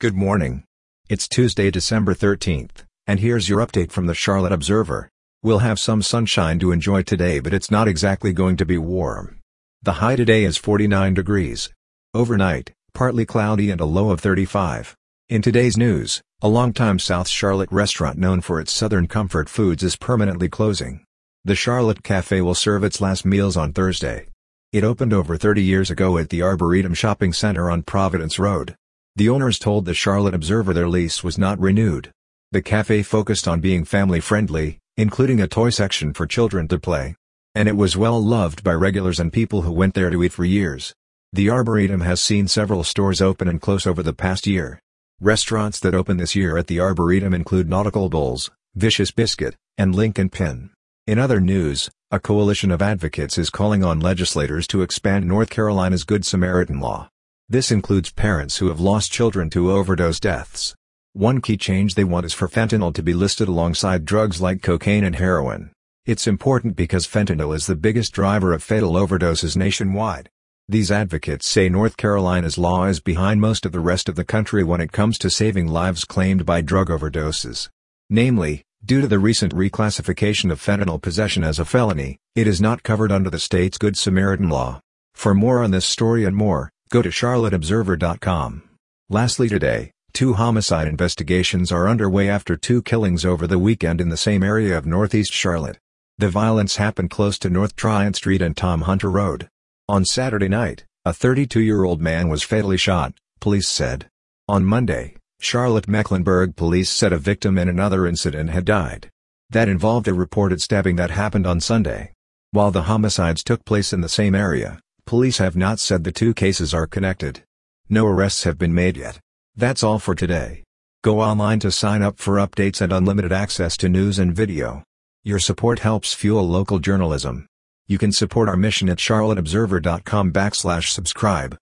Good morning. It's Tuesday, December 13th, and here's your update from the Charlotte Observer. We'll have some sunshine to enjoy today but it's not exactly going to be warm. The high today is 49 degrees. Overnight, partly cloudy and a low of 35. In today's news, a longtime South Charlotte restaurant known for its southern comfort foods is permanently closing. The Charlotte Cafe will serve its last meals on Thursday. It opened over 30 years ago at the Arboretum Shopping Center on Providence Road. The owners told the Charlotte Observer their lease was not renewed. The cafe focused on being family-friendly, including a toy section for children to play. And it was well loved by regulars and people who went there to eat for years. The Arboretum has seen several stores open and close over the past year. Restaurants that open this year at the Arboretum include Nautical Bowls, Vicious Biscuit, and Lincoln Pin. In other news, a coalition of advocates is calling on legislators to expand North Carolina's Good Samaritan law. This includes parents who have lost children to overdose deaths. One key change they want is for fentanyl to be listed alongside drugs like cocaine and heroin. It's important because fentanyl is the biggest driver of fatal overdoses nationwide. These advocates say North Carolina's law is behind most of the rest of the country when it comes to saving lives claimed by drug overdoses. Namely, due to the recent reclassification of fentanyl possession as a felony, it is not covered under the state's Good Samaritan law. For more on this story and more, Go to charlotteobserver.com. Lastly today, two homicide investigations are underway after two killings over the weekend in the same area of northeast Charlotte. The violence happened close to North Tryon Street and Tom Hunter Road. On Saturday night, a 32-year-old man was fatally shot, police said. On Monday, Charlotte Mecklenburg police said a victim in another incident had died. That involved a reported stabbing that happened on Sunday. While the homicides took place in the same area, Police have not said the two cases are connected. No arrests have been made yet. That's all for today. Go online to sign up for updates and unlimited access to news and video. Your support helps fuel local journalism. You can support our mission at charlotteobserver.com backslash subscribe.